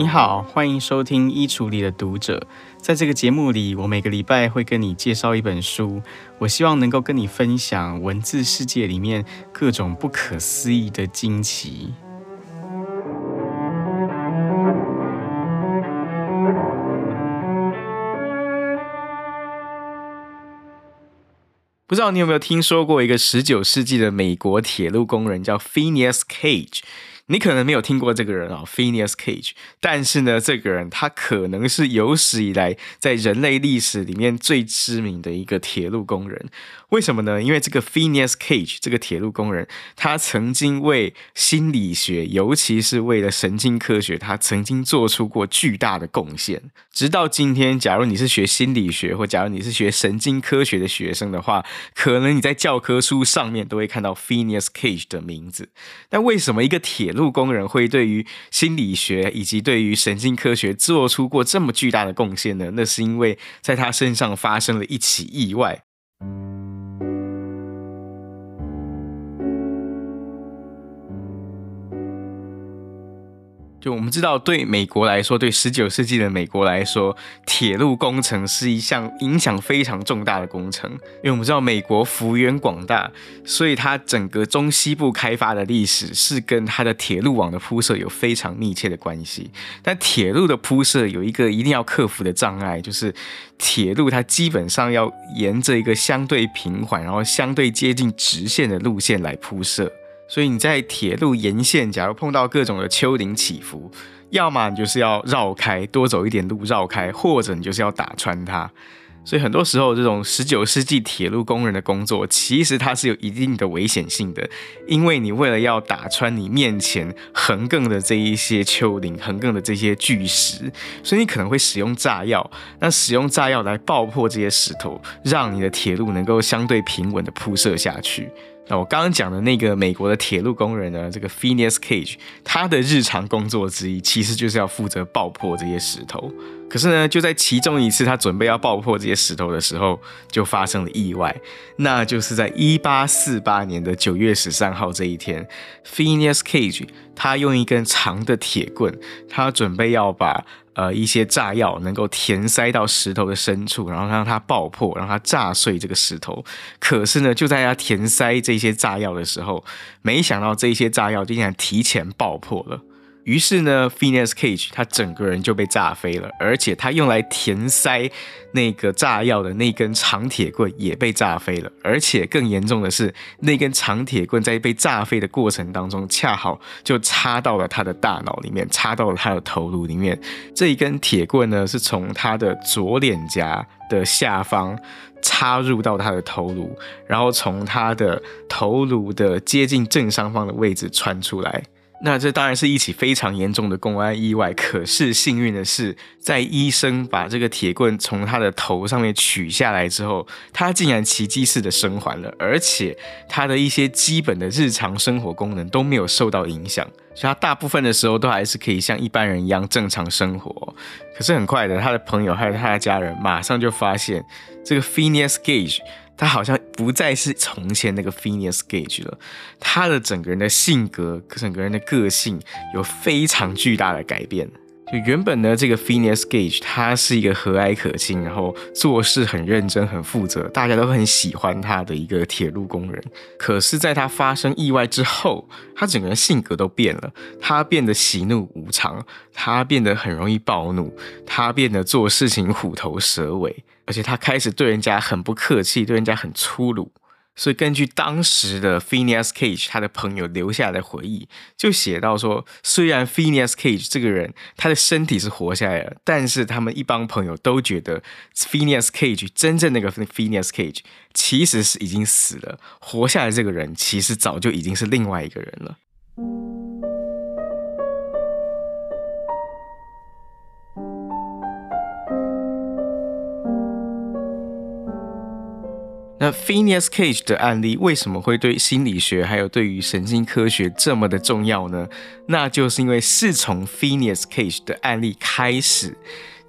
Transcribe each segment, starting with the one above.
你好，欢迎收听《衣橱里的读者》。在这个节目里，我每个礼拜会跟你介绍一本书，我希望能够跟你分享文字世界里面各种不可思议的惊奇。不知道你有没有听说过一个十九世纪的美国铁路工人，叫 Phineas Cage。你可能没有听过这个人啊，Phineas Cage，但是呢，这个人他可能是有史以来在人类历史里面最知名的一个铁路工人。为什么呢？因为这个 Phineas Cage 这个铁路工人，他曾经为心理学，尤其是为了神经科学，他曾经做出过巨大的贡献。直到今天，假如你是学心理学，或假如你是学神经科学的学生的话，可能你在教科书上面都会看到 Phineas Cage 的名字。但为什么一个铁路路工人会对于心理学以及对于神经科学做出过这么巨大的贡献呢？那是因为在他身上发生了一起意外。就我们知道，对美国来说，对十九世纪的美国来说，铁路工程是一项影响非常重大的工程。因为我们知道，美国幅员广大，所以它整个中西部开发的历史是跟它的铁路网的铺设有非常密切的关系。但铁路的铺设有一个一定要克服的障碍，就是铁路它基本上要沿着一个相对平缓，然后相对接近直线的路线来铺设。所以你在铁路沿线，假如碰到各种的丘陵起伏，要么你就是要绕开，多走一点路绕开，或者你就是要打穿它。所以很多时候，这种十九世纪铁路工人的工作，其实它是有一定的危险性的，因为你为了要打穿你面前横亘的这一些丘陵、横亘的这些巨石，所以你可能会使用炸药。那使用炸药来爆破这些石头，让你的铁路能够相对平稳地铺设下去。那我刚刚讲的那个美国的铁路工人呢，这个 Phineas Cage，他的日常工作之一其实就是要负责爆破这些石头。可是呢，就在其中一次他准备要爆破这些石头的时候，就发生了意外。那就是在一八四八年的九月十三号这一天，Phineas Cage 他用一根长的铁棍，他准备要把呃一些炸药能够填塞到石头的深处，然后让它爆破，让它炸碎这个石头。可是呢，就在他填塞这些炸药的时候，没想到这些炸药竟然提前爆破了。于是呢，Phineas Cage 他整个人就被炸飞了，而且他用来填塞那个炸药的那根长铁棍也被炸飞了。而且更严重的是，那根长铁棍在被炸飞的过程当中，恰好就插到了他的大脑里面，插到了他的头颅里面。这一根铁棍呢，是从他的左脸颊的下方插入到他的头颅，然后从他的头颅的接近正上方的位置穿出来。那这当然是一起非常严重的公安意外，可是幸运的是，在医生把这个铁棍从他的头上面取下来之后，他竟然奇迹似的生还了，而且他的一些基本的日常生活功能都没有受到影响，所以他大部分的时候都还是可以像一般人一样正常生活。可是很快的，他的朋友还有他的家人马上就发现这个 Phineas Gage。他好像不再是从前那个 Phineas Gage 了，他的整个人的性格、整个人的个性有非常巨大的改变。就原本呢，这个 Phineas Gage 他是一个和蔼可亲，然后做事很认真、很负责，大家都很喜欢他的一个铁路工人。可是，在他发生意外之后，他整个人性格都变了，他变得喜怒无常，他变得很容易暴怒，他变得做事情虎头蛇尾。而且他开始对人家很不客气，对人家很粗鲁。所以根据当时的 Phineas Cage 他的朋友留下的回忆，就写到说，虽然 Phineas Cage 这个人他的身体是活下来了，但是他们一帮朋友都觉得 Phineas Cage 真正那个 Phineas Cage 其实是已经死了，活下来这个人其实早就已经是另外一个人了。那 Phineas Cage 的案例为什么会对心理学还有对于神经科学这么的重要呢？那就是因为是从 Phineas Cage 的案例开始，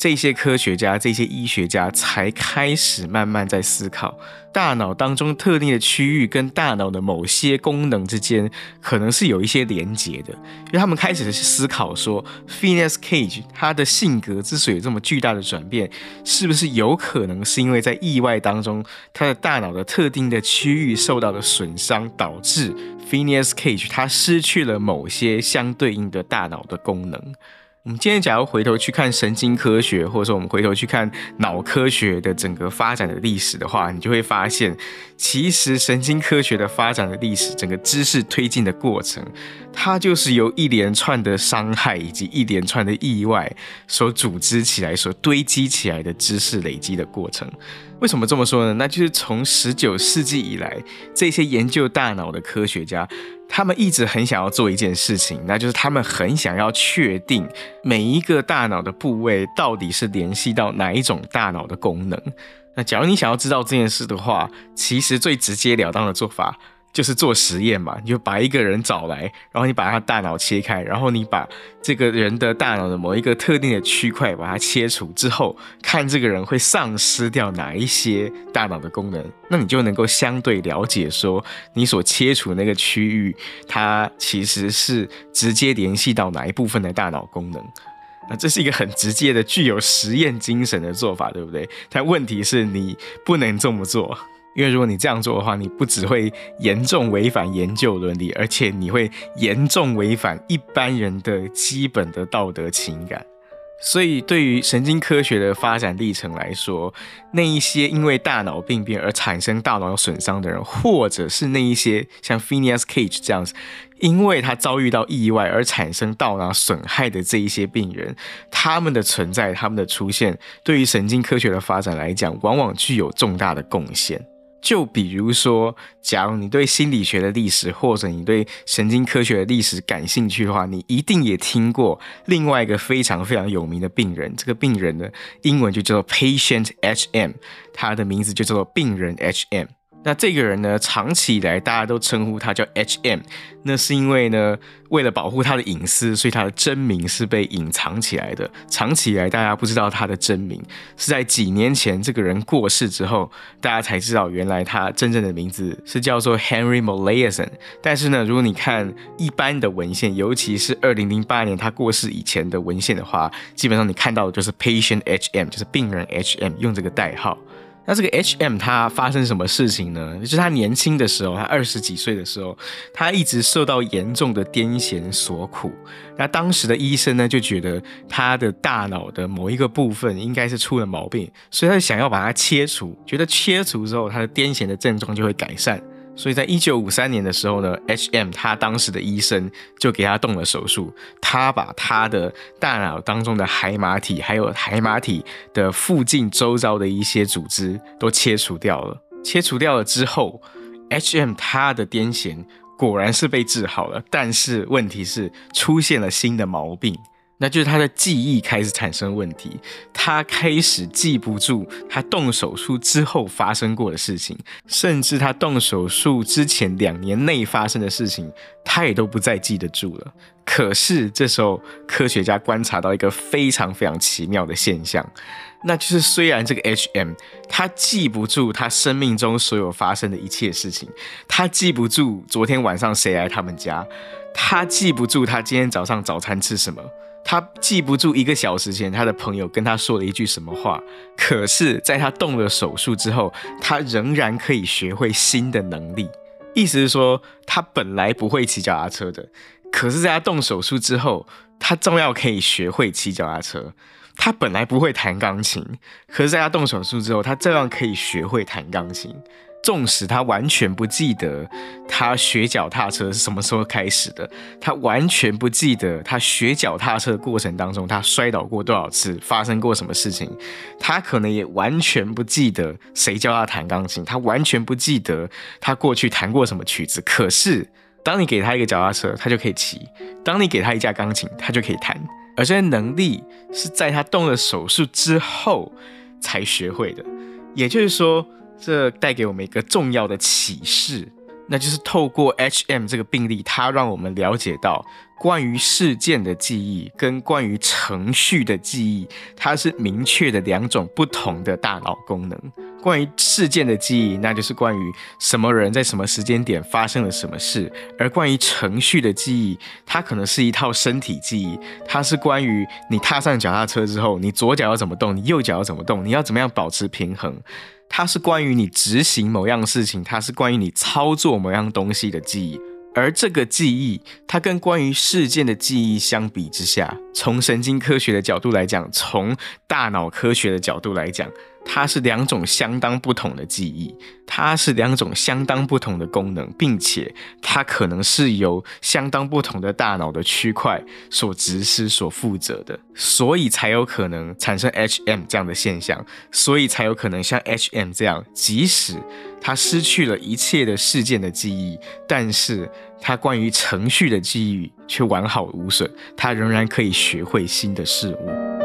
这些科学家、这些医学家才开始慢慢在思考，大脑当中特定的区域跟大脑的某些功能之间可能是有一些连结的，因为他们开始去思考说，Phineas Cage 他的性格之所以有这么巨大的转变，是不是有可能是因为在意外当中，他的大脑的特定的区域受到了损伤，导致 Phineas Cage 他失去了某些相对应的大脑的功能。我们今天假如回头去看神经科学，或者说我们回头去看脑科学的整个发展的历史的话，你就会发现，其实神经科学的发展的历史，整个知识推进的过程，它就是由一连串的伤害以及一连串的意外所组织起来、所堆积起来的知识累积的过程。为什么这么说呢？那就是从十九世纪以来，这些研究大脑的科学家。他们一直很想要做一件事情，那就是他们很想要确定每一个大脑的部位到底是联系到哪一种大脑的功能。那假如你想要知道这件事的话，其实最直截了当的做法。就是做实验嘛，你就把一个人找来，然后你把他大脑切开，然后你把这个人的大脑的某一个特定的区块把它切除之后，看这个人会丧失掉哪一些大脑的功能，那你就能够相对了解说你所切除那个区域，它其实是直接联系到哪一部分的大脑功能。那这是一个很直接的、具有实验精神的做法，对不对？但问题是你不能这么做。因为如果你这样做的话，你不只会严重违反研究伦理，而且你会严重违反一般人的基本的道德情感。所以，对于神经科学的发展历程来说，那一些因为大脑病变而产生大脑损伤的人，或者是那一些像 Phineas Cage 这样子，因为他遭遇到意外而产生大脑损害的这一些病人，他们的存在、他们的出现，对于神经科学的发展来讲，往往具有重大的贡献。就比如说，假如你对心理学的历史或者你对神经科学的历史感兴趣的话，你一定也听过另外一个非常非常有名的病人。这个病人的英文就叫做 Patient HM，他的名字就叫做病人 HM。那这个人呢，长期以来大家都称呼他叫 HM，那是因为呢，为了保护他的隐私，所以他的真名是被隐藏起来的。长期以来大家不知道他的真名，是在几年前这个人过世之后，大家才知道原来他真正的名字是叫做 Henry Molaison。但是呢，如果你看一般的文献，尤其是二零零八年他过世以前的文献的话，基本上你看到的就是 Patient HM，就是病人 HM，用这个代号。那这个 HM 他发生什么事情呢？就是他年轻的时候，他二十几岁的时候，他一直受到严重的癫痫所苦。那当时的医生呢，就觉得他的大脑的某一个部分应该是出了毛病，所以他想要把它切除，觉得切除之后，他的癫痫的症状就会改善。所以在一九五三年的时候呢，HM 他当时的医生就给他动了手术，他把他的大脑当中的海马体，还有海马体的附近周遭的一些组织都切除掉了。切除掉了之后，HM 他的癫痫果然是被治好了，但是问题是出现了新的毛病。那就是他的记忆开始产生问题，他开始记不住他动手术之后发生过的事情，甚至他动手术之前两年内发生的事情，他也都不再记得住了。可是这时候，科学家观察到一个非常非常奇妙的现象，那就是虽然这个 HM 他记不住他生命中所有发生的一切事情，他记不住昨天晚上谁来他们家，他记不住他今天早上早餐吃什么。他记不住一个小时前他的朋友跟他说了一句什么话，可是，在他动了手术之后，他仍然可以学会新的能力。意思是说，他本来不会骑脚踏车的，可是在他动手术之后，他照样可以学会骑脚踏车。他本来不会弹钢琴，可是在他动手术之后，他照样可以学会弹钢琴。纵使他完全不记得他学脚踏车是什么时候开始的，他完全不记得他学脚踏车的过程当中他摔倒过多少次，发生过什么事情，他可能也完全不记得谁教他弹钢琴，他完全不记得他过去弹过什么曲子。可是，当你给他一个脚踏车，他就可以骑；当你给他一架钢琴，他就可以弹。而这些能力是在他动了手术之后才学会的，也就是说。这带给我们一个重要的启示，那就是透过 HM 这个病例，它让我们了解到关于事件的记忆跟关于程序的记忆，它是明确的两种不同的大脑功能。关于事件的记忆，那就是关于什么人在什么时间点发生了什么事；而关于程序的记忆，它可能是一套身体记忆，它是关于你踏上脚踏车之后，你左脚要怎么动，你右脚要怎么动，你要怎么样保持平衡。它是关于你执行某样事情，它是关于你操作某样东西的记忆，而这个记忆，它跟关于事件的记忆相比之下，从神经科学的角度来讲，从大脑科学的角度来讲。它是两种相当不同的记忆，它是两种相当不同的功能，并且它可能是由相当不同的大脑的区块所指使、所负责的，所以才有可能产生 HM 这样的现象，所以才有可能像 HM 这样，即使他失去了一切的事件的记忆，但是他关于程序的记忆却完好无损，他仍然可以学会新的事物。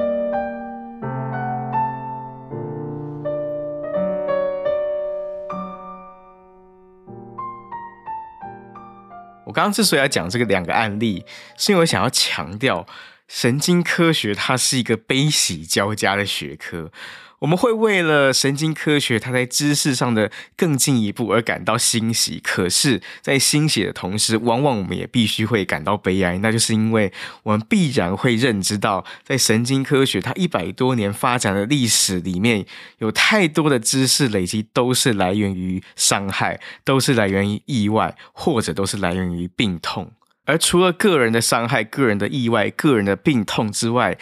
刚刚之所以要讲这个两个案例，是因为我想要强调，神经科学它是一个悲喜交加的学科。我们会为了神经科学它在知识上的更进一步而感到欣喜，可是，在欣喜的同时，往往我们也必须会感到悲哀，那就是因为我们必然会认知到，在神经科学它一百多年发展的历史里面，有太多的知识累积都是来源于伤害，都是来源于意外，或者都是来源于病痛。而除了个人的伤害、个人的意外、个人的病痛之外，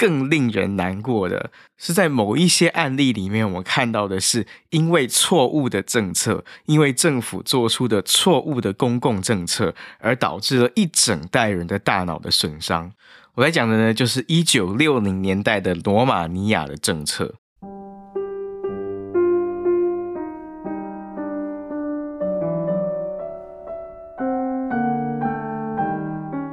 更令人难过的是，在某一些案例里面，我们看到的是因为错误的政策，因为政府做出的错误的公共政策，而导致了一整代人的大脑的损伤。我在讲的呢，就是一九六零年代的罗马尼亚的政策。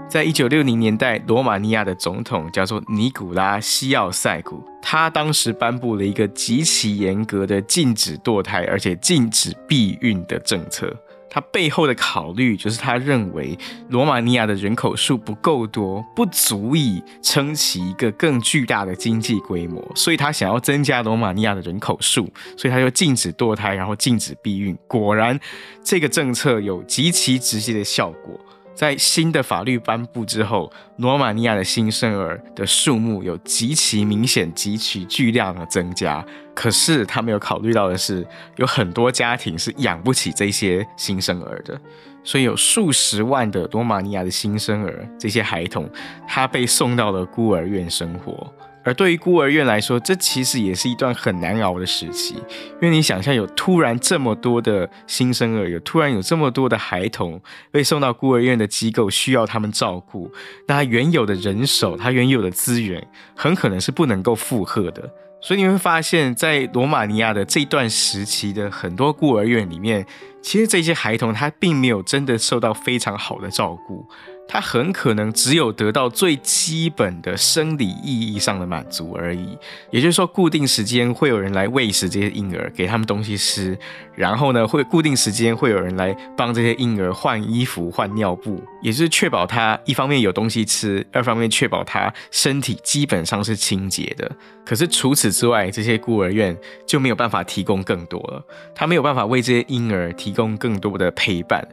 在一九六零年代，罗马尼亚的总统叫做尼古拉西奥塞古，他当时颁布了一个极其严格的禁止堕胎，而且禁止避孕的政策。他背后的考虑就是他认为罗马尼亚的人口数不够多，不足以撑起一个更巨大的经济规模，所以他想要增加罗马尼亚的人口数，所以他就禁止堕胎，然后禁止避孕。果然，这个政策有极其直接的效果。在新的法律颁布之后，罗马尼亚的新生儿的数目有极其明显、极其巨量的增加。可是他没有考虑到的是，有很多家庭是养不起这些新生儿的，所以有数十万的罗马尼亚的新生儿，这些孩童，他被送到了孤儿院生活。而对于孤儿院来说，这其实也是一段很难熬的时期，因为你想象有突然这么多的新生儿，有突然有这么多的孩童被送到孤儿院的机构，需要他们照顾，那他原有的人手，他原有的资源，很可能是不能够负荷的。所以你会发现，在罗马尼亚的这段时期的很多孤儿院里面，其实这些孩童他并没有真的受到非常好的照顾。他很可能只有得到最基本的生理意义上的满足而已，也就是说，固定时间会有人来喂食这些婴儿，给他们东西吃，然后呢，会固定时间会有人来帮这些婴儿换衣服、换尿布，也就是确保他一方面有东西吃，二方面确保他身体基本上是清洁的。可是除此之外，这些孤儿院就没有办法提供更多了，他没有办法为这些婴儿提供更多的陪伴。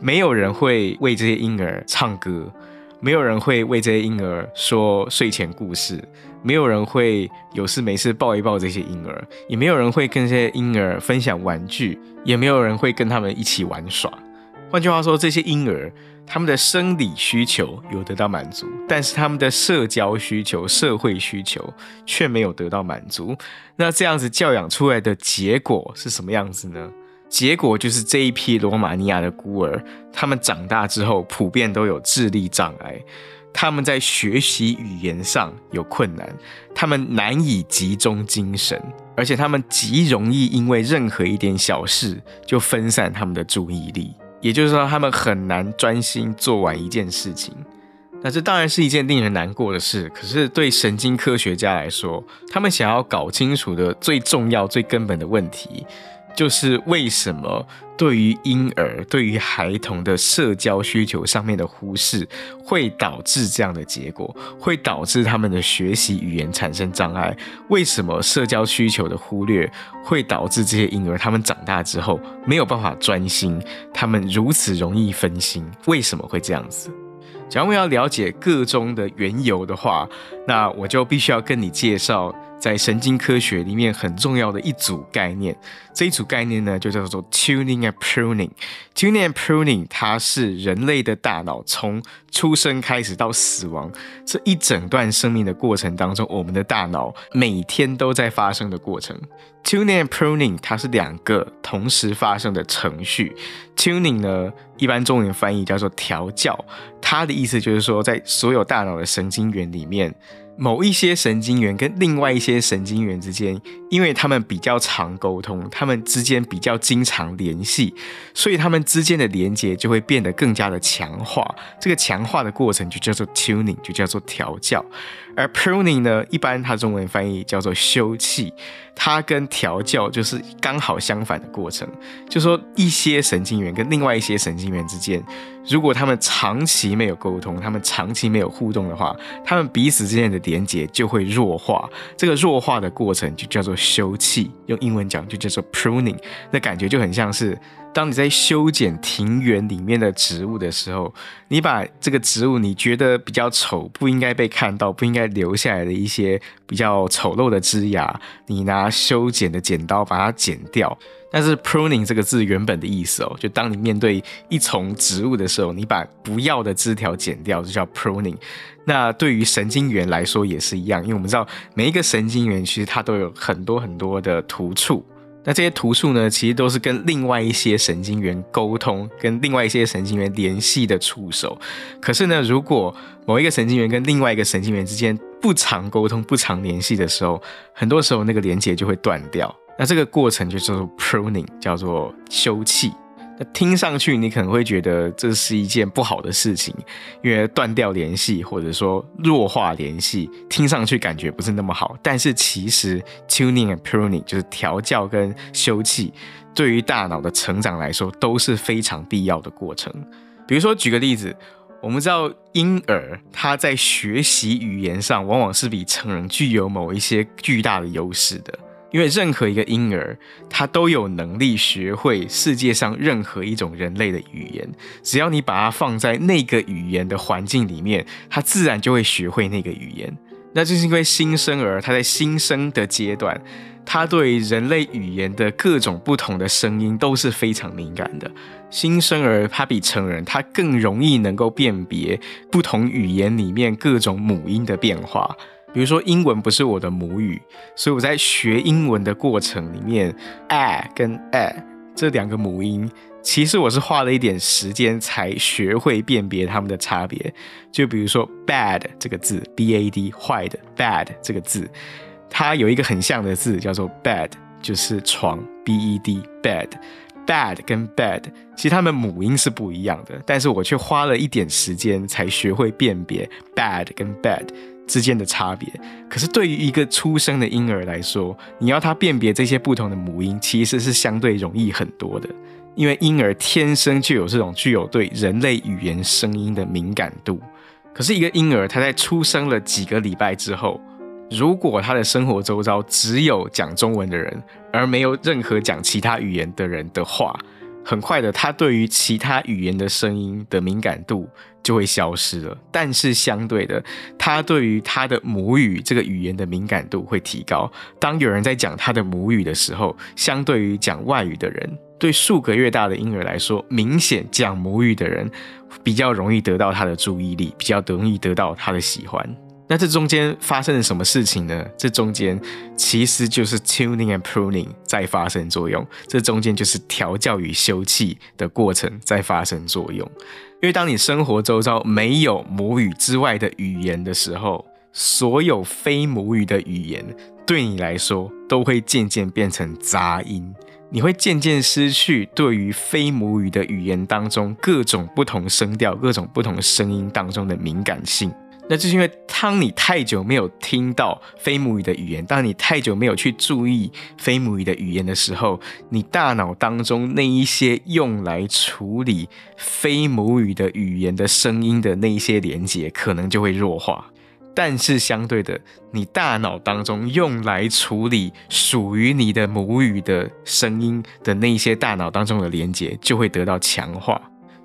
没有人会为这些婴儿唱歌，没有人会为这些婴儿说睡前故事，没有人会有事没事抱一抱这些婴儿，也没有人会跟这些婴儿分享玩具，也没有人会跟他们一起玩耍。换句话说，这些婴儿他们的生理需求有得到满足，但是他们的社交需求、社会需求却没有得到满足。那这样子教养出来的结果是什么样子呢？结果就是这一批罗马尼亚的孤儿，他们长大之后普遍都有智力障碍，他们在学习语言上有困难，他们难以集中精神，而且他们极容易因为任何一点小事就分散他们的注意力，也就是说，他们很难专心做完一件事情。那这当然是一件令人难过的事，可是对神经科学家来说，他们想要搞清楚的最重要、最根本的问题。就是为什么对于婴儿、对于孩童的社交需求上面的忽视，会导致这样的结果，会导致他们的学习语言产生障碍。为什么社交需求的忽略会导致这些婴儿他们长大之后没有办法专心，他们如此容易分心？为什么会这样子？假如要了解个中的缘由的话，那我就必须要跟你介绍。在神经科学里面很重要的一组概念，这一组概念呢就叫做 tuning and pruning。tuning and pruning 它是人类的大脑从出生开始到死亡这一整段生命的过程当中，我们的大脑每天都在发生的过程。tuning and pruning 它是两个同时发生的程序。tuning 呢，一般中文翻译叫做调教，它的意思就是说，在所有大脑的神经元里面。某一些神经元跟另外一些神经元之间，因为他们比较常沟通，他们之间比较经常联系，所以他们之间的连接就会变得更加的强化。这个强化的过程就叫做 tuning，就叫做调教。而 pruning 呢，一般它中文翻译叫做休憩，它跟调教就是刚好相反的过程。就说一些神经元跟另外一些神经元之间，如果他们长期没有沟通，他们长期没有互动的话，他们彼此之间的连接就会弱化。这个弱化的过程就叫做休憩，用英文讲就叫做 pruning。那感觉就很像是。当你在修剪庭园里面的植物的时候，你把这个植物你觉得比较丑、不应该被看到、不应该留下来的一些比较丑陋的枝芽，你拿修剪的剪刀把它剪掉。但是 pruning 这个字原本的意思哦，就当你面对一丛植物的时候，你把不要的枝条剪掉，就叫 pruning。那对于神经元来说也是一样，因为我们知道每一个神经元其实它都有很多很多的突触。那这些突触呢，其实都是跟另外一些神经元沟通、跟另外一些神经元联系的触手。可是呢，如果某一个神经元跟另外一个神经元之间不常沟通、不常联系的时候，很多时候那个连接就会断掉。那这个过程就叫做 pruning，叫做休憩听上去你可能会觉得这是一件不好的事情，因为断掉联系或者说弱化联系，听上去感觉不是那么好。但是其实 tuning and pruning 就是调教跟休憩，对于大脑的成长来说都是非常必要的过程。比如说举个例子，我们知道婴儿他在学习语言上往往是比成人具有某一些巨大的优势的。因为任何一个婴儿，他都有能力学会世界上任何一种人类的语言。只要你把它放在那个语言的环境里面，他自然就会学会那个语言。那就是因为新生儿他在新生的阶段，他对人类语言的各种不同的声音都是非常敏感的。新生儿他比成人他更容易能够辨别不同语言里面各种母音的变化。比如说，英文不是我的母语，所以我在学英文的过程里面，a 跟 a 这两个母音，其实我是花了一点时间才学会辨别它们的差别。就比如说 bad 这个字，b a d 坏的 bad 这个字，它有一个很像的字叫做 bed，就是床，b e d bed。bad 跟 bad 其实它们母音是不一样的，但是我却花了一点时间才学会辨别 bad 跟 bad。之间的差别，可是对于一个出生的婴儿来说，你要他辨别这些不同的母音，其实是相对容易很多的，因为婴儿天生就有这种具有对人类语言声音的敏感度。可是，一个婴儿他在出生了几个礼拜之后，如果他的生活周遭只有讲中文的人，而没有任何讲其他语言的人的话，很快的，他对于其他语言的声音的敏感度就会消失了。但是相对的，他对于他的母语这个语言的敏感度会提高。当有人在讲他的母语的时候，相对于讲外语的人，对数个月大的婴儿来说，明显讲母语的人比较容易得到他的注意力，比较容易得到他的喜欢。那这中间发生了什么事情呢？这中间其实就是 tuning and pruning 在发生作用，这中间就是调教与休憩的过程在发生作用。因为当你生活周遭没有母语之外的语言的时候，所有非母语的语言对你来说都会渐渐变成杂音，你会渐渐失去对于非母语的语言当中各种不同声调、各种不同声音当中的敏感性。那就是因为当你太久没有听到非母语的语言，当你太久没有去注意非母语的语言的时候，你大脑当中那一些用来处理非母语的语言的声音的那一些连接，可能就会弱化。但是相对的，你大脑当中用来处理属于你的母语的声音的那一些大脑当中的连接，就会得到强化。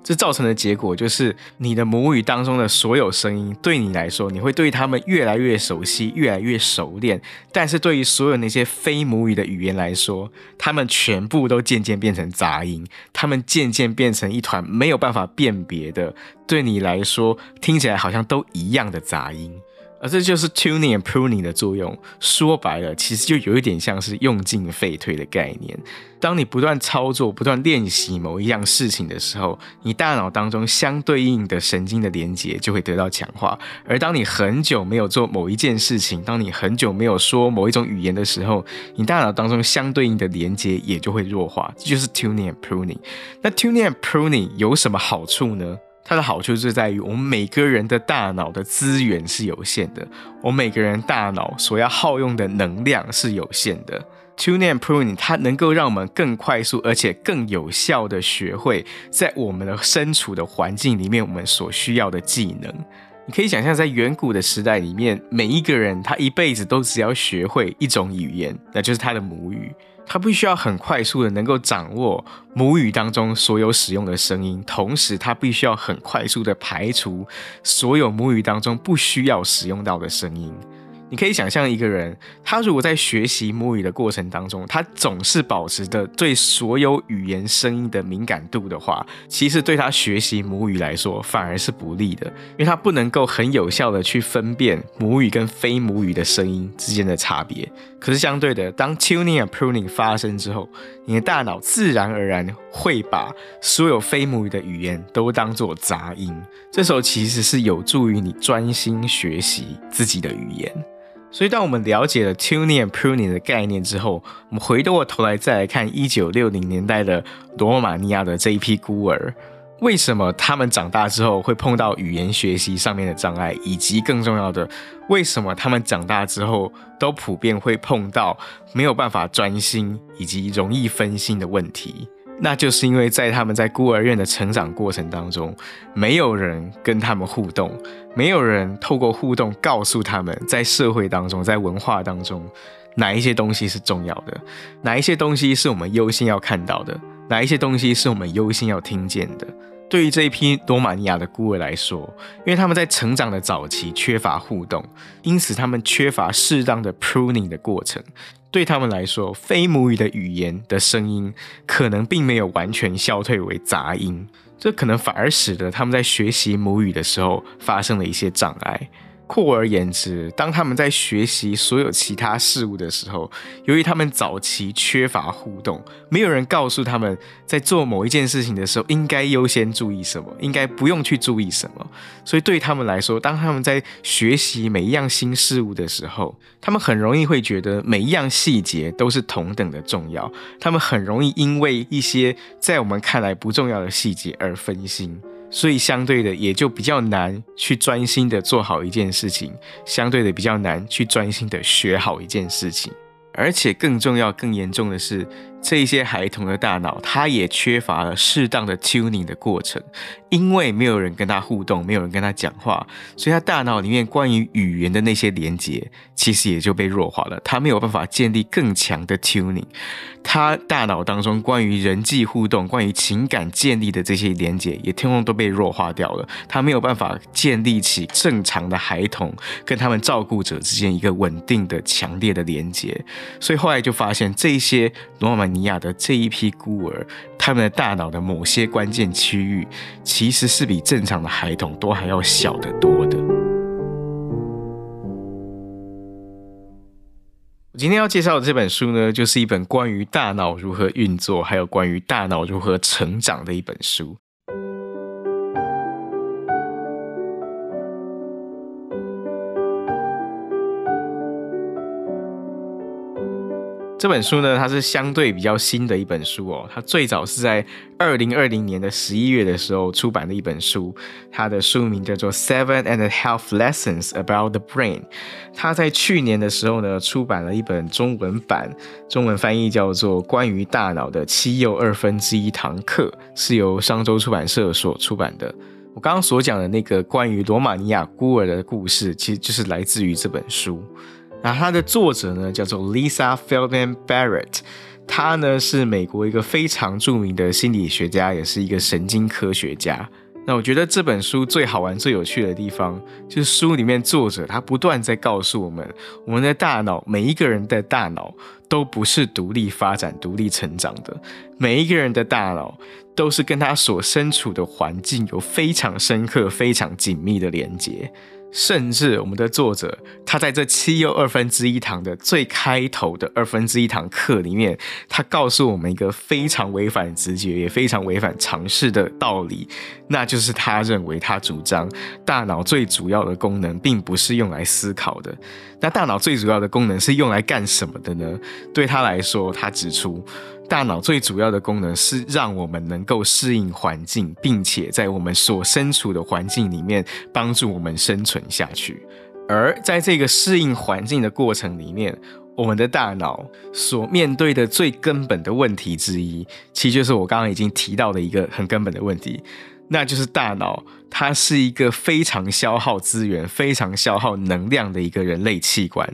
这造成的结果就是，你的母语当中的所有声音，对你来说，你会对他们越来越熟悉，越来越熟练。但是对于所有那些非母语的语言来说，他们全部都渐渐变成杂音，他们渐渐变成一团没有办法辨别的，对你来说听起来好像都一样的杂音。而这就是 tuning and pruning 的作用。说白了，其实就有一点像是用进废退的概念。当你不断操作、不断练习某一样事情的时候，你大脑当中相对应的神经的连接就会得到强化。而当你很久没有做某一件事情，当你很久没有说某一种语言的时候，你大脑当中相对应的连接也就会弱化。这就是 tuning and pruning。那 tuning and pruning 有什么好处呢？它的好处就在于，我们每个人的大脑的资源是有限的，我们每个人大脑所要耗用的能量是有限的。Tuning and Pruning 它能够让我们更快速而且更有效地学会在我们的身处的环境里面我们所需要的技能。你可以想象，在远古的时代里面，每一个人他一辈子都只要学会一种语言，那就是他的母语。他必须要很快速的能够掌握母语当中所有使用的声音，同时他必须要很快速的排除所有母语当中不需要使用到的声音。你可以想象一个人，他如果在学习母语的过程当中，他总是保持着对所有语言声音的敏感度的话，其实对他学习母语来说反而是不利的，因为他不能够很有效的去分辨母语跟非母语的声音之间的差别。可是相对的，当 tuning and pruning 发生之后，你的大脑自然而然会把所有非母语的语言都当作杂音，这时候其实是有助于你专心学习自己的语言。所以，当我们了解了 tuning and pruning 的概念之后，我们回过头来再来看一九六零年代的罗马尼亚的这一批孤儿，为什么他们长大之后会碰到语言学习上面的障碍，以及更重要的，为什么他们长大之后都普遍会碰到没有办法专心以及容易分心的问题？那就是因为在他们在孤儿院的成长过程当中，没有人跟他们互动，没有人透过互动告诉他们，在社会当中，在文化当中，哪一些东西是重要的，哪一些东西是我们优先要看到的，哪一些东西是我们优先要听见的。对于这一批罗马尼亚的孤儿来说，因为他们在成长的早期缺乏互动，因此他们缺乏适当的 pruning 的过程。对他们来说，非母语的语言的声音可能并没有完全消退为杂音，这可能反而使得他们在学习母语的时候发生了一些障碍。扩而言之，当他们在学习所有其他事物的时候，由于他们早期缺乏互动，没有人告诉他们在做某一件事情的时候应该优先注意什么，应该不用去注意什么。所以对他们来说，当他们在学习每一样新事物的时候，他们很容易会觉得每一样细节都是同等的重要。他们很容易因为一些在我们看来不重要的细节而分心。所以相对的也就比较难去专心的做好一件事情，相对的比较难去专心的学好一件事情，而且更重要、更严重的是。这些孩童的大脑，他也缺乏了适当的 tuning 的过程，因为没有人跟他互动，没有人跟他讲话，所以他大脑里面关于语言的那些连接，其实也就被弱化了。他没有办法建立更强的 tuning，他大脑当中关于人际互动、关于情感建立的这些连接，也通通都被弱化掉了。他没有办法建立起正常的孩童跟他们照顾者之间一个稳定的、强烈的连接，所以后来就发现这些罗马尼亚的这一批孤儿，他们的大脑的某些关键区域，其实是比正常的孩童都还要小得多的。我今天要介绍的这本书呢，就是一本关于大脑如何运作，还有关于大脑如何成长的一本书。这本书呢，它是相对比较新的一本书哦。它最早是在二零二零年的十一月的时候出版的一本书，它的书名叫做《Seven and a Half Lessons About the Brain》。它在去年的时候呢，出版了一本中文版，中文翻译叫做《关于大脑的七又二分之一堂课》，是由商周出版社所出版的。我刚刚所讲的那个关于罗马尼亚孤儿的故事，其实就是来自于这本书。那它的作者呢，叫做 Lisa Feldman Barrett，她呢是美国一个非常著名的心理学家，也是一个神经科学家。那我觉得这本书最好玩、最有趣的地方，就是书里面作者他不断在告诉我们，我们的大脑，每一个人的大脑都不是独立发展、独立成长的，每一个人的大脑都是跟他所身处的环境有非常深刻、非常紧密的连接。甚至我们的作者，他在这七又二分之一堂的最开头的二分之一堂课里面，他告诉我们一个非常违反直觉，也非常违反常识的道理，那就是他认为他主张大脑最主要的功能并不是用来思考的。那大脑最主要的功能是用来干什么的呢？对他来说，他指出。大脑最主要的功能是让我们能够适应环境，并且在我们所身处的环境里面帮助我们生存下去。而在这个适应环境的过程里面，我们的大脑所面对的最根本的问题之一，其实就是我刚刚已经提到的一个很根本的问题。那就是大脑，它是一个非常消耗资源、非常消耗能量的一个人类器官。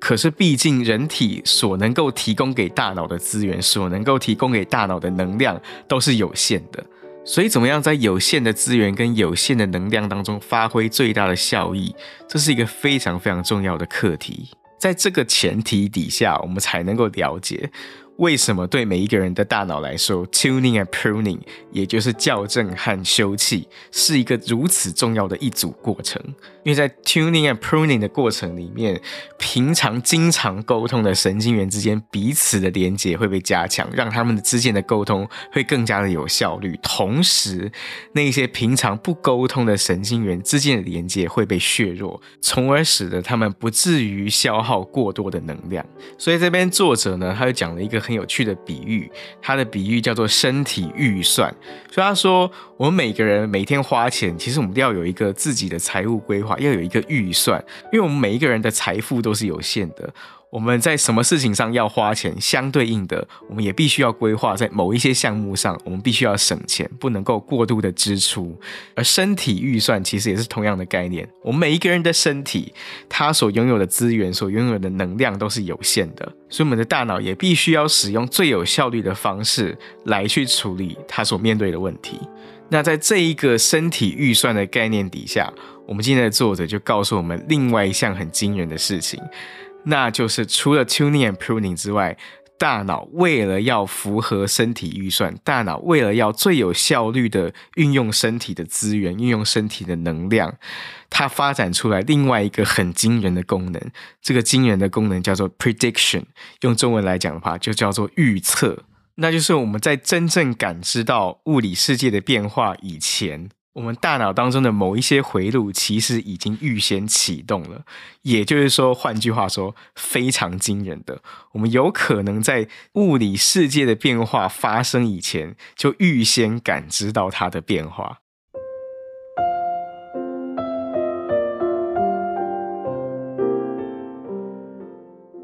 可是，毕竟人体所能够提供给大脑的资源、所能够提供给大脑的能量都是有限的。所以，怎么样在有限的资源跟有限的能量当中发挥最大的效益，这是一个非常非常重要的课题。在这个前提底下，我们才能够了解。为什么对每一个人的大脑来说，tuning and pruning，也就是校正和休憩，是一个如此重要的一组过程？因为在 tuning and pruning 的过程里面，平常经常沟通的神经元之间彼此的连接会被加强，让他们的之间的沟通会更加的有效率。同时，那些平常不沟通的神经元之间的连接会被削弱，从而使得他们不至于消耗过多的能量。所以这边作者呢，他就讲了一个。很有趣的比喻，他的比喻叫做身体预算。所以他说，我们每个人每天花钱，其实我们都要有一个自己的财务规划，要有一个预算，因为我们每一个人的财富都是有限的。我们在什么事情上要花钱，相对应的，我们也必须要规划在某一些项目上，我们必须要省钱，不能够过度的支出。而身体预算其实也是同样的概念。我们每一个人的身体，他所拥有的资源、所拥有的能量都是有限的，所以我们的大脑也必须要使用最有效率的方式来去处理它所面对的问题。那在这一个身体预算的概念底下，我们今天的作者就告诉我们另外一项很惊人的事情。那就是除了 tuning and pruning 之外，大脑为了要符合身体预算，大脑为了要最有效率的运用身体的资源，运用身体的能量，它发展出来另外一个很惊人的功能。这个惊人的功能叫做 prediction，用中文来讲的话，就叫做预测。那就是我们在真正感知到物理世界的变化以前。我们大脑当中的某一些回路其实已经预先启动了，也就是说，换句话说，非常惊人的，我们有可能在物理世界的变化发生以前，就预先感知到它的变化。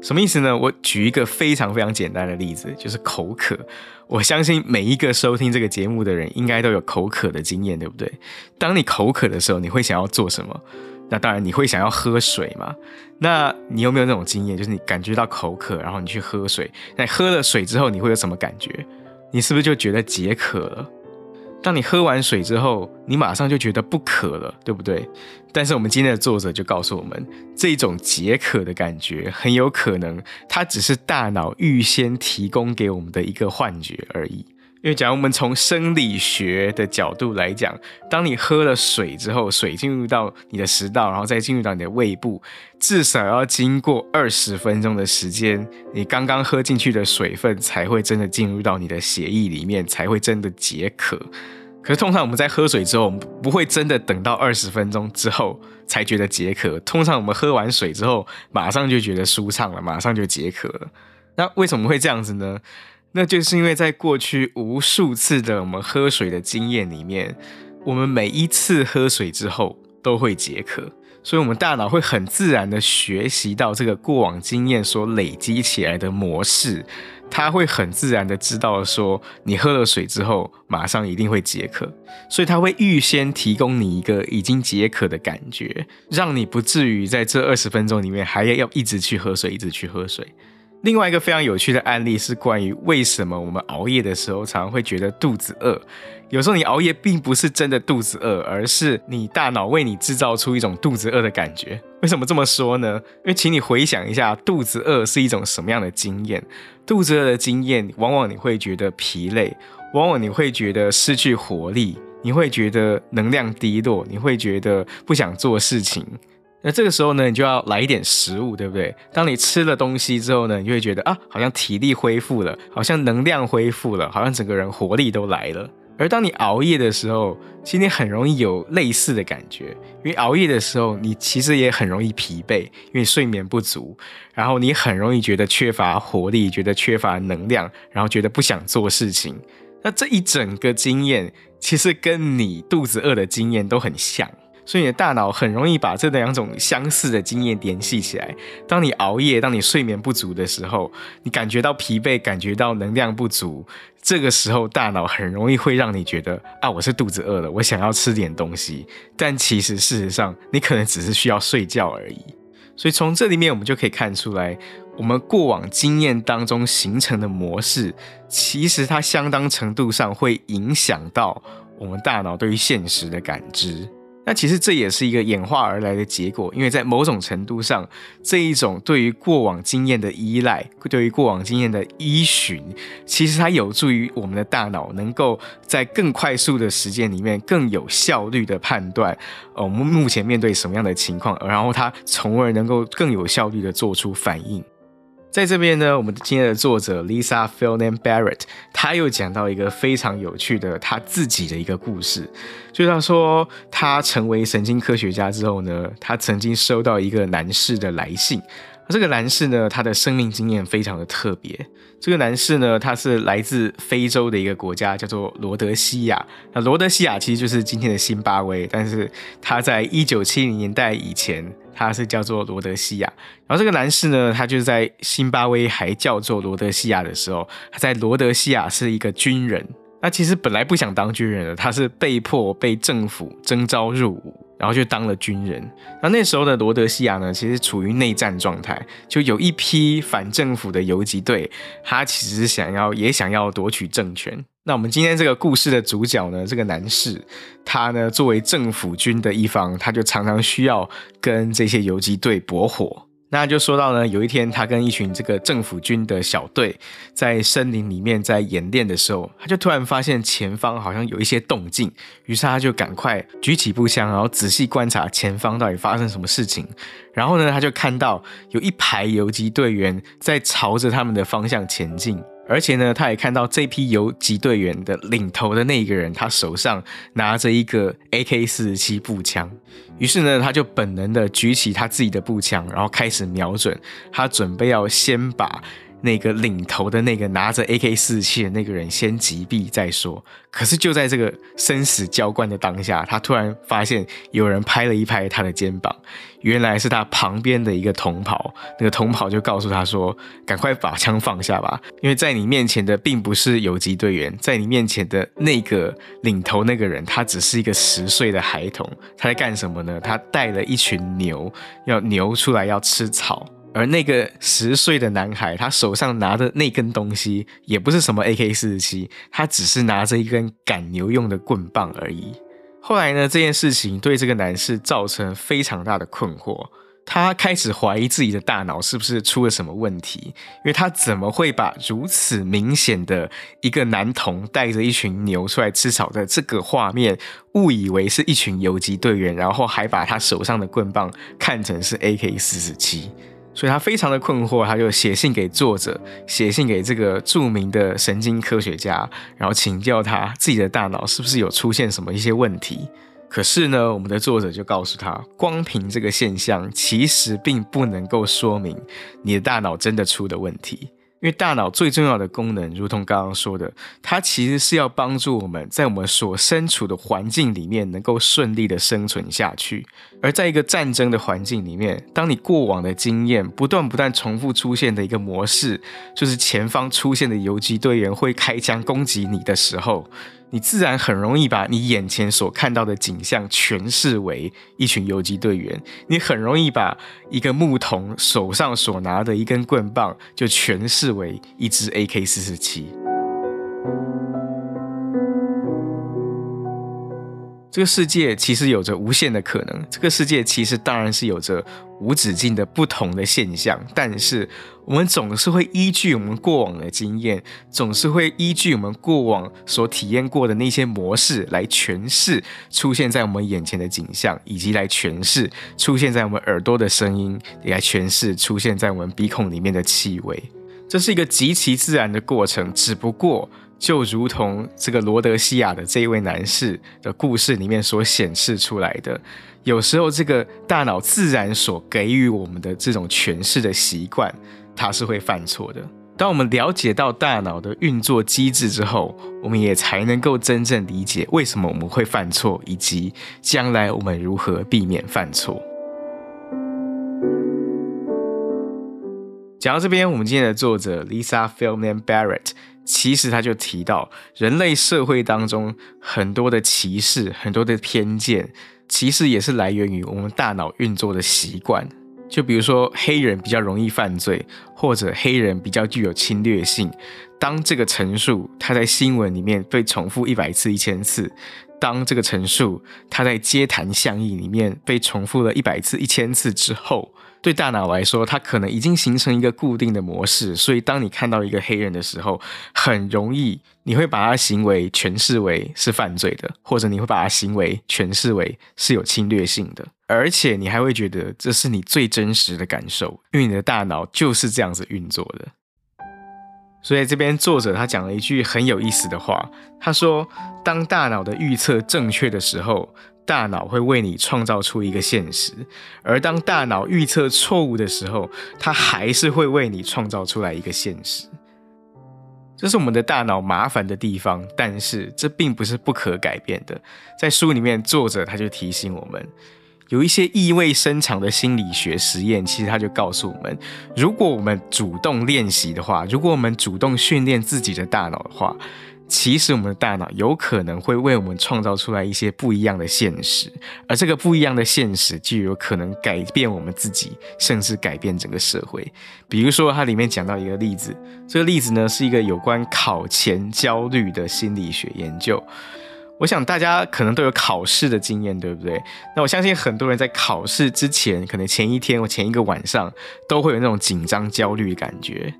什么意思呢？我举一个非常非常简单的例子，就是口渴。我相信每一个收听这个节目的人，应该都有口渴的经验，对不对？当你口渴的时候，你会想要做什么？那当然，你会想要喝水嘛。那你有没有那种经验，就是你感觉到口渴，然后你去喝水？那喝了水之后，你会有什么感觉？你是不是就觉得解渴了？当你喝完水之后，你马上就觉得不渴了，对不对？但是我们今天的作者就告诉我们，这种解渴的感觉很有可能，它只是大脑预先提供给我们的一个幻觉而已。因为假如我们从生理学的角度来讲，当你喝了水之后，水进入到你的食道，然后再进入到你的胃部，至少要经过二十分钟的时间，你刚刚喝进去的水分才会真的进入到你的血液里面，才会真的解渴。可是通常我们在喝水之后，我们不会真的等到二十分钟之后才觉得解渴。通常我们喝完水之后，马上就觉得舒畅了，马上就解渴了。那为什么会这样子呢？那就是因为在过去无数次的我们喝水的经验里面，我们每一次喝水之后都会解渴，所以我们大脑会很自然的学习到这个过往经验所累积起来的模式。它会很自然的知道说，你喝了水之后，马上一定会解渴，所以它会预先提供你一个已经解渴的感觉，让你不至于在这二十分钟里面还要一直去喝水，一直去喝水。另外一个非常有趣的案例是关于为什么我们熬夜的时候常常会觉得肚子饿。有时候你熬夜并不是真的肚子饿，而是你大脑为你制造出一种肚子饿的感觉。为什么这么说呢？因为请你回想一下，肚子饿是一种什么样的经验？肚子饿的经验，往往你会觉得疲累，往往你会觉得失去活力，你会觉得能量低落，你会觉得不想做事情。那这个时候呢，你就要来一点食物，对不对？当你吃了东西之后呢，你就会觉得啊，好像体力恢复了，好像能量恢复了，好像整个人活力都来了。而当你熬夜的时候，其实很容易有类似的感觉，因为熬夜的时候，你其实也很容易疲惫，因为睡眠不足，然后你很容易觉得缺乏活力，觉得缺乏能量，然后觉得不想做事情。那这一整个经验，其实跟你肚子饿的经验都很像。所以你的大脑很容易把这两种相似的经验联系起来。当你熬夜，当你睡眠不足的时候，你感觉到疲惫，感觉到能量不足，这个时候大脑很容易会让你觉得啊，我是肚子饿了，我想要吃点东西。但其实事实上，你可能只是需要睡觉而已。所以从这里面我们就可以看出来，我们过往经验当中形成的模式，其实它相当程度上会影响到我们大脑对于现实的感知。那其实这也是一个演化而来的结果，因为在某种程度上，这一种对于过往经验的依赖，对于过往经验的依循，其实它有助于我们的大脑能够在更快速的时间里面，更有效率的判断，呃，我们目前面对什么样的情况，然后它从而能够更有效率的做出反应。在这边呢，我们今天的作者 Lisa Feldman Barrett，他又讲到一个非常有趣的他自己的一个故事，就是他说他成为神经科学家之后呢，他曾经收到一个男士的来信。这个男士呢，他的生命经验非常的特别。这个男士呢，他是来自非洲的一个国家，叫做罗德西亚。那罗德西亚其实就是今天的新巴威，但是他在一九七零年代以前，他是叫做罗德西亚。然后这个男士呢，他就是在辛巴威还叫做罗德西亚的时候，他在罗德西亚是一个军人。那其实本来不想当军人的，他是被迫被政府征召入伍。然后就当了军人。那那时候的罗德西亚呢，其实处于内战状态，就有一批反政府的游击队，他其实想要也想要夺取政权。那我们今天这个故事的主角呢，这个男士，他呢作为政府军的一方，他就常常需要跟这些游击队搏火。那就说到呢，有一天他跟一群这个政府军的小队在森林里面在演练的时候，他就突然发现前方好像有一些动静，于是他就赶快举起步枪，然后仔细观察前方到底发生什么事情。然后呢，他就看到有一排游击队员在朝着他们的方向前进。而且呢，他也看到这批游击队员的领头的那一个人，他手上拿着一个 AK 四十七步枪。于是呢，他就本能的举起他自己的步枪，然后开始瞄准。他准备要先把那个领头的那个拿着 AK-47 的那个人先击毙再说。可是就在这个生死交关的当下，他突然发现有人拍了一拍他的肩膀。原来是他旁边的一个同袍，那个同袍就告诉他说：“赶快把枪放下吧，因为在你面前的并不是游击队员，在你面前的那个领头那个人，他只是一个十岁的孩童。他在干什么呢？他带了一群牛，要牛出来要吃草。而那个十岁的男孩，他手上拿的那根东西，也不是什么 AK-47，他只是拿着一根赶牛用的棍棒而已。”后来呢，这件事情对这个男士造成非常大的困惑，他开始怀疑自己的大脑是不是出了什么问题，因为他怎么会把如此明显的一个男童带着一群牛出来吃草的这个画面误以为是一群游击队员，然后还把他手上的棍棒看成是 AK-47。所以他非常的困惑，他就写信给作者，写信给这个著名的神经科学家，然后请教他自己的大脑是不是有出现什么一些问题。可是呢，我们的作者就告诉他，光凭这个现象，其实并不能够说明你的大脑真的出了问题。因为大脑最重要的功能，如同刚刚说的，它其实是要帮助我们在我们所身处的环境里面能够顺利的生存下去。而在一个战争的环境里面，当你过往的经验不断不断重复出现的一个模式，就是前方出现的游击队员会开枪攻击你的时候。你自然很容易把你眼前所看到的景象诠释为一群游击队员，你很容易把一个牧童手上所拿的一根棍棒就诠释为一支 AK-47。这个世界其实有着无限的可能，这个世界其实当然是有着无止境的不同的现象，但是我们总是会依据我们过往的经验，总是会依据我们过往所体验过的那些模式来诠释出现在我们眼前的景象，以及来诠释出现在我们耳朵的声音，也来诠释出现在我们鼻孔里面的气味。这是一个极其自然的过程，只不过。就如同这个罗德西亚的这一位男士的故事里面所显示出来的，有时候这个大脑自然所给予我们的这种诠释的习惯，它是会犯错的。当我们了解到大脑的运作机制之后，我们也才能够真正理解为什么我们会犯错，以及将来我们如何避免犯错。讲到这边，我们今天的作者 Lisa Feldman Barrett。其实他就提到，人类社会当中很多的歧视、很多的偏见，其实也是来源于我们大脑运作的习惯。就比如说，黑人比较容易犯罪，或者黑人比较具有侵略性。当这个陈述它在新闻里面被重复一百次、一千次，当这个陈述它在街谈巷议里面被重复了一百次、一千次之后。对大脑来说，它可能已经形成一个固定的模式，所以当你看到一个黑人的时候，很容易你会把他行为诠释为是犯罪的，或者你会把他行为诠释为是有侵略性的，而且你还会觉得这是你最真实的感受，因为你的大脑就是这样子运作的。所以这边作者他讲了一句很有意思的话，他说：“当大脑的预测正确的时候。”大脑会为你创造出一个现实，而当大脑预测错误的时候，它还是会为你创造出来一个现实。这是我们的大脑麻烦的地方，但是这并不是不可改变的。在书里面，作者他就提醒我们，有一些意味深长的心理学实验，其实他就告诉我们，如果我们主动练习的话，如果我们主动训练自己的大脑的话。其实我们的大脑有可能会为我们创造出来一些不一样的现实，而这个不一样的现实就有可能改变我们自己，甚至改变整个社会。比如说，它里面讲到一个例子，这个例子呢是一个有关考前焦虑的心理学研究。我想大家可能都有考试的经验，对不对？那我相信很多人在考试之前，可能前一天或前一个晚上，都会有那种紧张焦虑的感觉。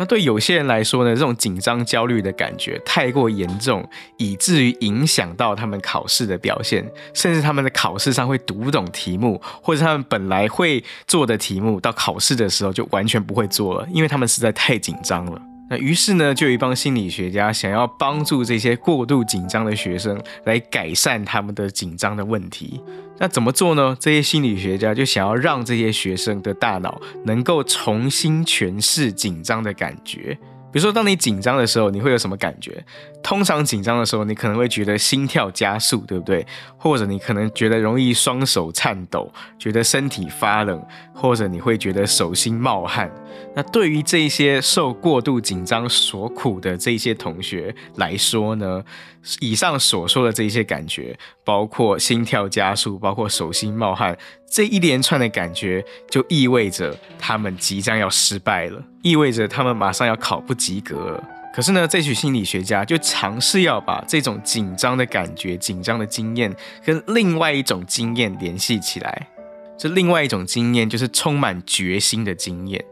那对有些人来说呢，这种紧张焦虑的感觉太过严重，以至于影响到他们考试的表现，甚至他们的考试上会读不懂题目，或者他们本来会做的题目，到考试的时候就完全不会做了，因为他们实在太紧张了。那于是呢，就有一帮心理学家想要帮助这些过度紧张的学生来改善他们的紧张的问题。那怎么做呢？这些心理学家就想要让这些学生的大脑能够重新诠释紧张的感觉。比如说，当你紧张的时候，你会有什么感觉？通常紧张的时候，你可能会觉得心跳加速，对不对？或者你可能觉得容易双手颤抖，觉得身体发冷，或者你会觉得手心冒汗。那对于这些受过度紧张所苦的这些同学来说呢，以上所说的这些感觉，包括心跳加速，包括手心冒汗，这一连串的感觉，就意味着他们即将要失败了，意味着他们马上要考不及格了。可是呢，这群心理学家就尝试要把这种紧张的感觉、紧张的经验，跟另外一种经验联系起来。这另外一种经验就是充满决心的经验，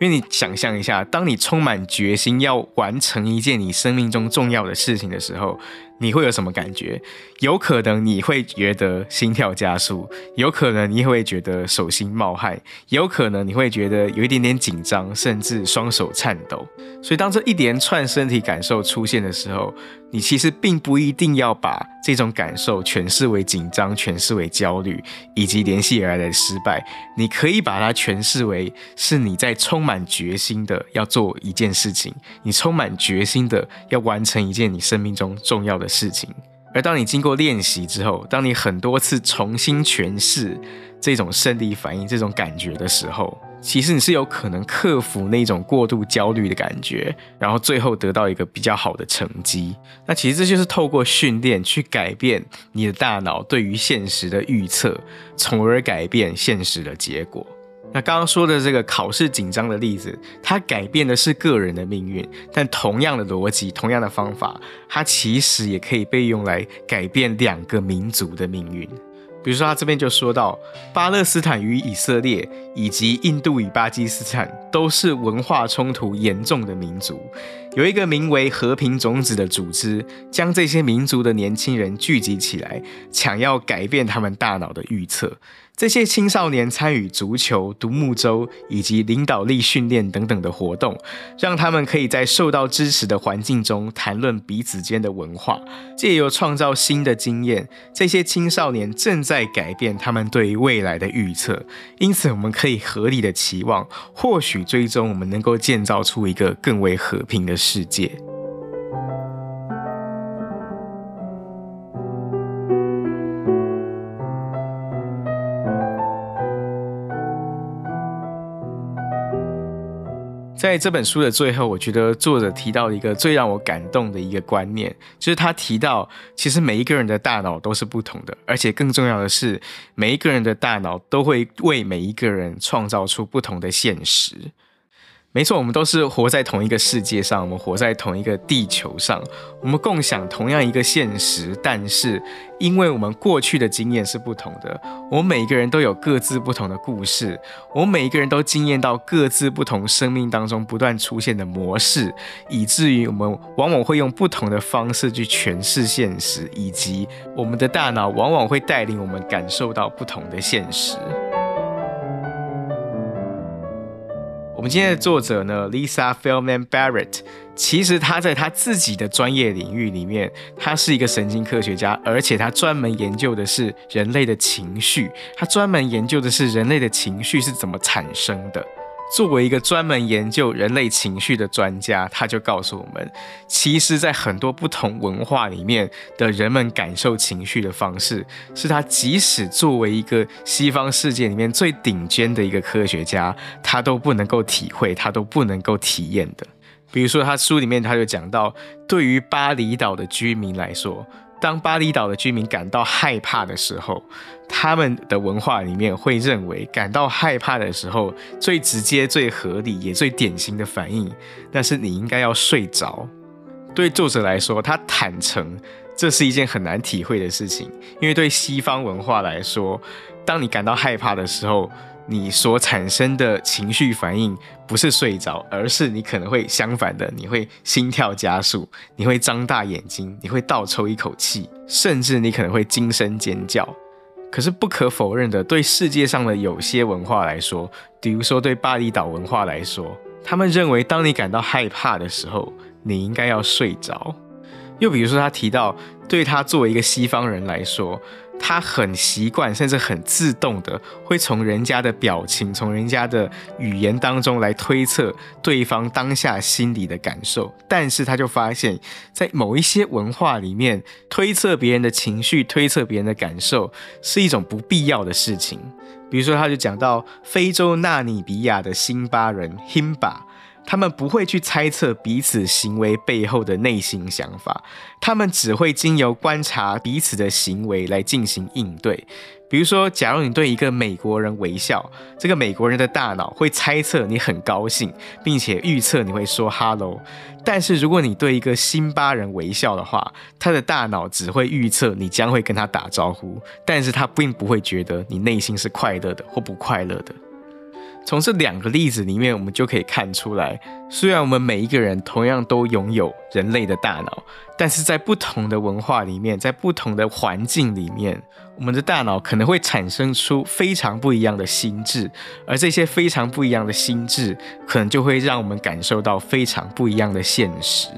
因为你想象一下，当你充满决心要完成一件你生命中重要的事情的时候，你会有什么感觉？有可能你会觉得心跳加速，有可能你会觉得手心冒汗，有可能你会觉得有一点点紧张，甚至双手颤抖。所以当这一连串身体感受出现的时候，你其实并不一定要把这种感受诠释为紧张，诠释为焦虑，以及联系而来的失败，你可以把它诠释为是你在充满决心的要做一件事情，你充满决心的要完成一件你生命中重要的事情。而当你经过练习之后，当你很多次重新诠释这种生理反应、这种感觉的时候，其实你是有可能克服那种过度焦虑的感觉，然后最后得到一个比较好的成绩。那其实这就是透过训练去改变你的大脑对于现实的预测，从而改变现实的结果。那刚刚说的这个考试紧张的例子，它改变的是个人的命运，但同样的逻辑、同样的方法，它其实也可以被用来改变两个民族的命运。比如说，他这边就说到，巴勒斯坦与以色列，以及印度与巴基斯坦，都是文化冲突严重的民族。有一个名为“和平种子”的组织，将这些民族的年轻人聚集起来，想要改变他们大脑的预测。这些青少年参与足球、独木舟以及领导力训练等等的活动，让他们可以在受到支持的环境中谈论彼此间的文化，借由创造新的经验。这些青少年正在改变他们对于未来的预测，因此我们可以合理的期望，或许最终我们能够建造出一个更为和平的世界。在这本书的最后，我觉得作者提到一个最让我感动的一个观念，就是他提到，其实每一个人的大脑都是不同的，而且更重要的是，每一个人的大脑都会为每一个人创造出不同的现实。没错，我们都是活在同一个世界上，我们活在同一个地球上，我们共享同样一个现实。但是，因为我们过去的经验是不同的，我们每一个人都有各自不同的故事，我们每一个人都经验到各自不同生命当中不断出现的模式，以至于我们往往会用不同的方式去诠释现实，以及我们的大脑往往会带领我们感受到不同的现实。们今天的作者呢，Lisa Feldman Barrett，其实她在她自己的专业领域里面，她是一个神经科学家，而且她专门研究的是人类的情绪，她专门研究的是人类的情绪是怎么产生的。作为一个专门研究人类情绪的专家，他就告诉我们，其实，在很多不同文化里面的人们感受情绪的方式，是他即使作为一个西方世界里面最顶尖的一个科学家，他都不能够体会，他都不能够体验的。比如说，他书里面他就讲到，对于巴厘岛的居民来说。当巴厘岛的居民感到害怕的时候，他们的文化里面会认为，感到害怕的时候，最直接、最合理也最典型的反应，那是你应该要睡着。对作者来说，他坦诚这是一件很难体会的事情，因为对西方文化来说，当你感到害怕的时候，你所产生的情绪反应不是睡着，而是你可能会相反的，你会心跳加速，你会张大眼睛，你会倒抽一口气，甚至你可能会惊声尖叫。可是不可否认的，对世界上的有些文化来说，比如说对巴厘岛文化来说，他们认为当你感到害怕的时候，你应该要睡着。又比如说他提到，对他作为一个西方人来说。他很习惯，甚至很自动的会从人家的表情、从人家的语言当中来推测对方当下心里的感受。但是他就发现，在某一些文化里面，推测别人的情绪、推测别人的感受是一种不必要的事情。比如说，他就讲到非洲纳米比亚的辛巴人 Himba。他们不会去猜测彼此行为背后的内心想法，他们只会经由观察彼此的行为来进行应对。比如说，假如你对一个美国人微笑，这个美国人的大脑会猜测你很高兴，并且预测你会说 “hello”。但是如果你对一个辛巴人微笑的话，他的大脑只会预测你将会跟他打招呼，但是他并不会觉得你内心是快乐的或不快乐的。从这两个例子里面，我们就可以看出来，虽然我们每一个人同样都拥有人类的大脑，但是在不同的文化里面，在不同的环境里面，我们的大脑可能会产生出非常不一样的心智，而这些非常不一样的心智，可能就会让我们感受到非常不一样的现实。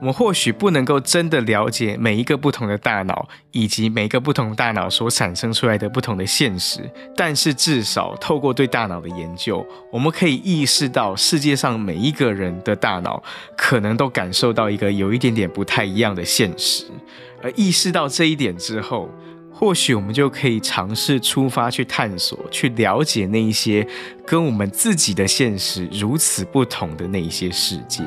我们或许不能够真的了解每一个不同的大脑，以及每一个不同大脑所产生出来的不同的现实，但是至少透过对大脑的研究，我们可以意识到世界上每一个人的大脑可能都感受到一个有一点点不太一样的现实。而意识到这一点之后，或许我们就可以尝试出发去探索，去了解那一些跟我们自己的现实如此不同的那一些世界。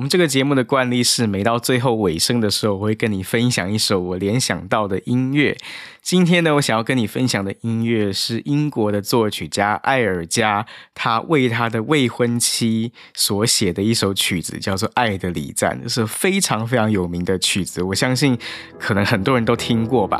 我们这个节目的惯例是，每到最后尾声的时候，我会跟你分享一首我联想到的音乐。今天呢，我想要跟你分享的音乐是英国的作曲家艾尔加，他为他的未婚妻所写的一首曲子，叫做《爱的礼赞》，是非常非常有名的曲子。我相信，可能很多人都听过吧。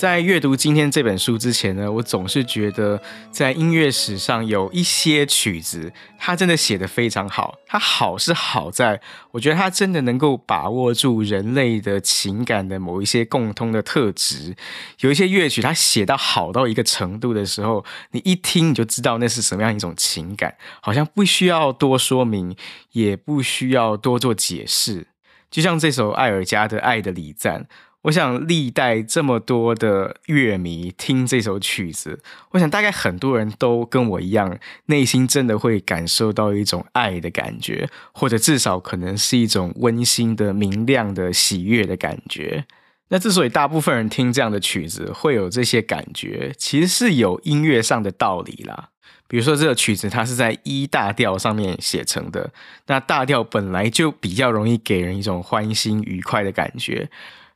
在阅读今天这本书之前呢，我总是觉得在音乐史上有一些曲子，它真的写得非常好。它好是好在，我觉得它真的能够把握住人类的情感的某一些共通的特质。有一些乐曲，它写到好到一个程度的时候，你一听你就知道那是什么样一种情感，好像不需要多说明，也不需要多做解释。就像这首艾尔加的《爱的礼赞》。我想历代这么多的乐迷听这首曲子，我想大概很多人都跟我一样，内心真的会感受到一种爱的感觉，或者至少可能是一种温馨的、明亮的、喜悦的感觉。那之所以大部分人听这样的曲子会有这些感觉，其实是有音乐上的道理啦。比如说这个曲子它是在一大调上面写成的，那大调本来就比较容易给人一种欢欣愉快的感觉。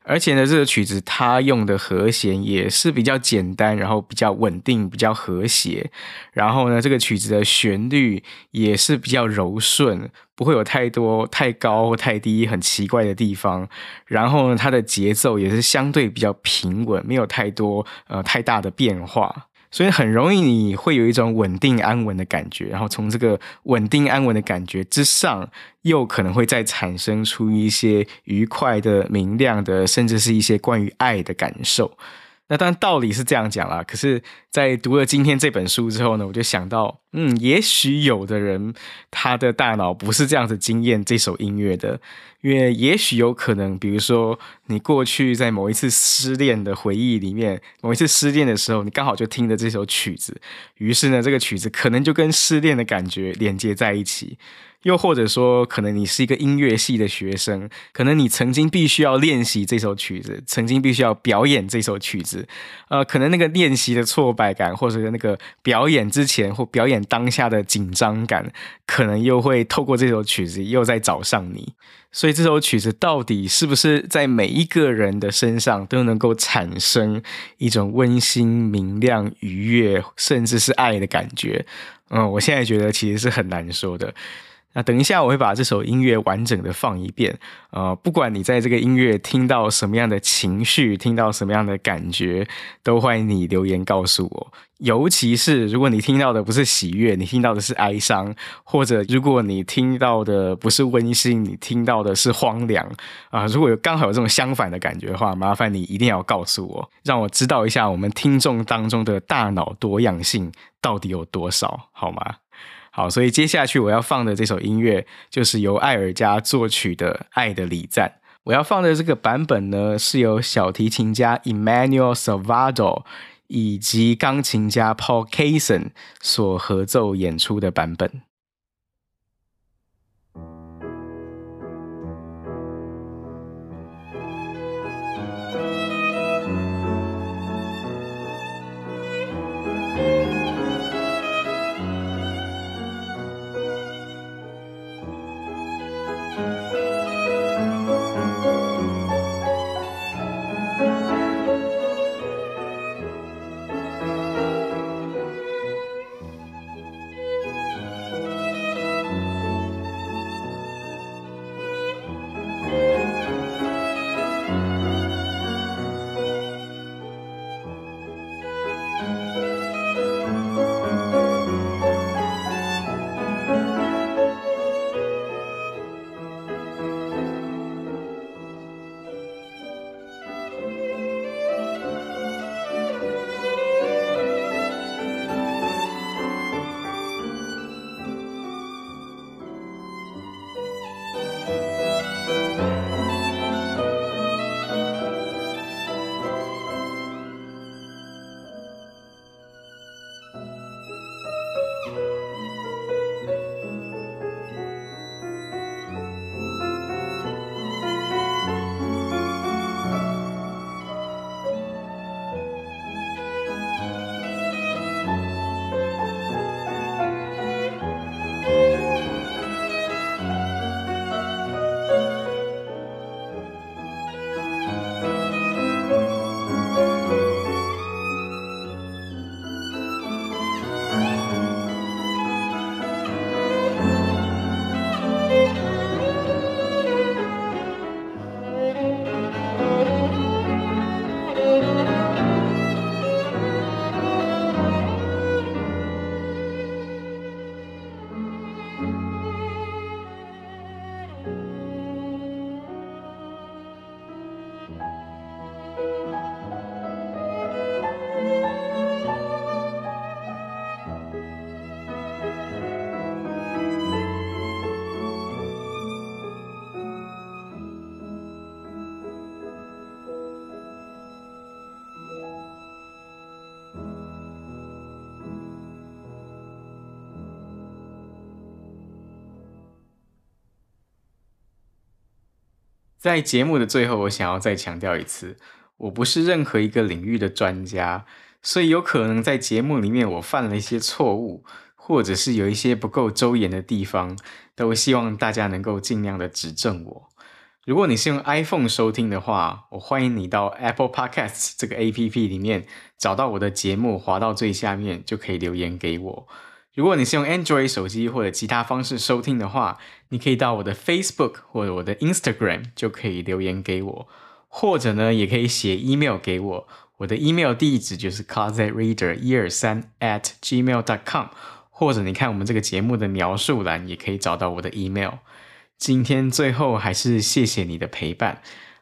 而且呢，这个曲子它用的和弦也是比较简单，然后比较稳定，比较和谐。然后呢，这个曲子的旋律也是比较柔顺，不会有太多太高或太低很奇怪的地方。然后呢，它的节奏也是相对比较平稳，没有太多呃太大的变化。所以很容易你会有一种稳定安稳的感觉，然后从这个稳定安稳的感觉之上，又可能会再产生出一些愉快的、明亮的，甚至是一些关于爱的感受。那当然道理是这样讲啦，可是，在读了今天这本书之后呢，我就想到，嗯，也许有的人他的大脑不是这样子经验这首音乐的，因为也许有可能，比如说你过去在某一次失恋的回忆里面，某一次失恋的时候，你刚好就听着这首曲子，于是呢，这个曲子可能就跟失恋的感觉连接在一起。又或者说，可能你是一个音乐系的学生，可能你曾经必须要练习这首曲子，曾经必须要表演这首曲子，呃，可能那个练习的挫败感，或者是那个表演之前或表演当下的紧张感，可能又会透过这首曲子又在找上你。所以这首曲子到底是不是在每一个人的身上都能够产生一种温馨、明亮、愉悦，甚至是爱的感觉？嗯，我现在觉得其实是很难说的。那等一下，我会把这首音乐完整的放一遍。呃，不管你在这个音乐听到什么样的情绪，听到什么样的感觉，都欢迎你留言告诉我。尤其是如果你听到的不是喜悦，你听到的是哀伤，或者如果你听到的不是温馨，你听到的是荒凉啊，如果有刚好有这种相反的感觉的话，麻烦你一定要告诉我，让我知道一下我们听众当中的大脑多样性到底有多少，好吗？好，所以接下去我要放的这首音乐就是由艾尔加作曲的《爱的礼赞》。我要放的这个版本呢，是由小提琴家 Emmanuel Salvado 以及钢琴家 Paul Kason 所合奏演出的版本。在节目的最后，我想要再强调一次，我不是任何一个领域的专家，所以有可能在节目里面我犯了一些错误，或者是有一些不够周延的地方，都希望大家能够尽量的指正我。如果你是用 iPhone 收听的话，我欢迎你到 Apple Podcasts 这个 APP 里面找到我的节目，滑到最下面就可以留言给我。如果你是用 Android 手机或者其他方式收听的话，你可以到我的 Facebook 或者我的 Instagram 就可以留言给我，或者呢，也可以写 email 给我。我的 email 地址就是 closetreader 一二三 at gmail dot com，或者你看我们这个节目的描述栏也可以找到我的 email。今天最后还是谢谢你的陪伴，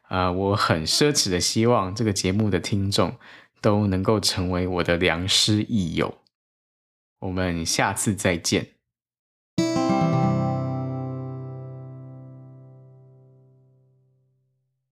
啊、呃，我很奢侈的希望这个节目的听众都能够成为我的良师益友，我们下次再见。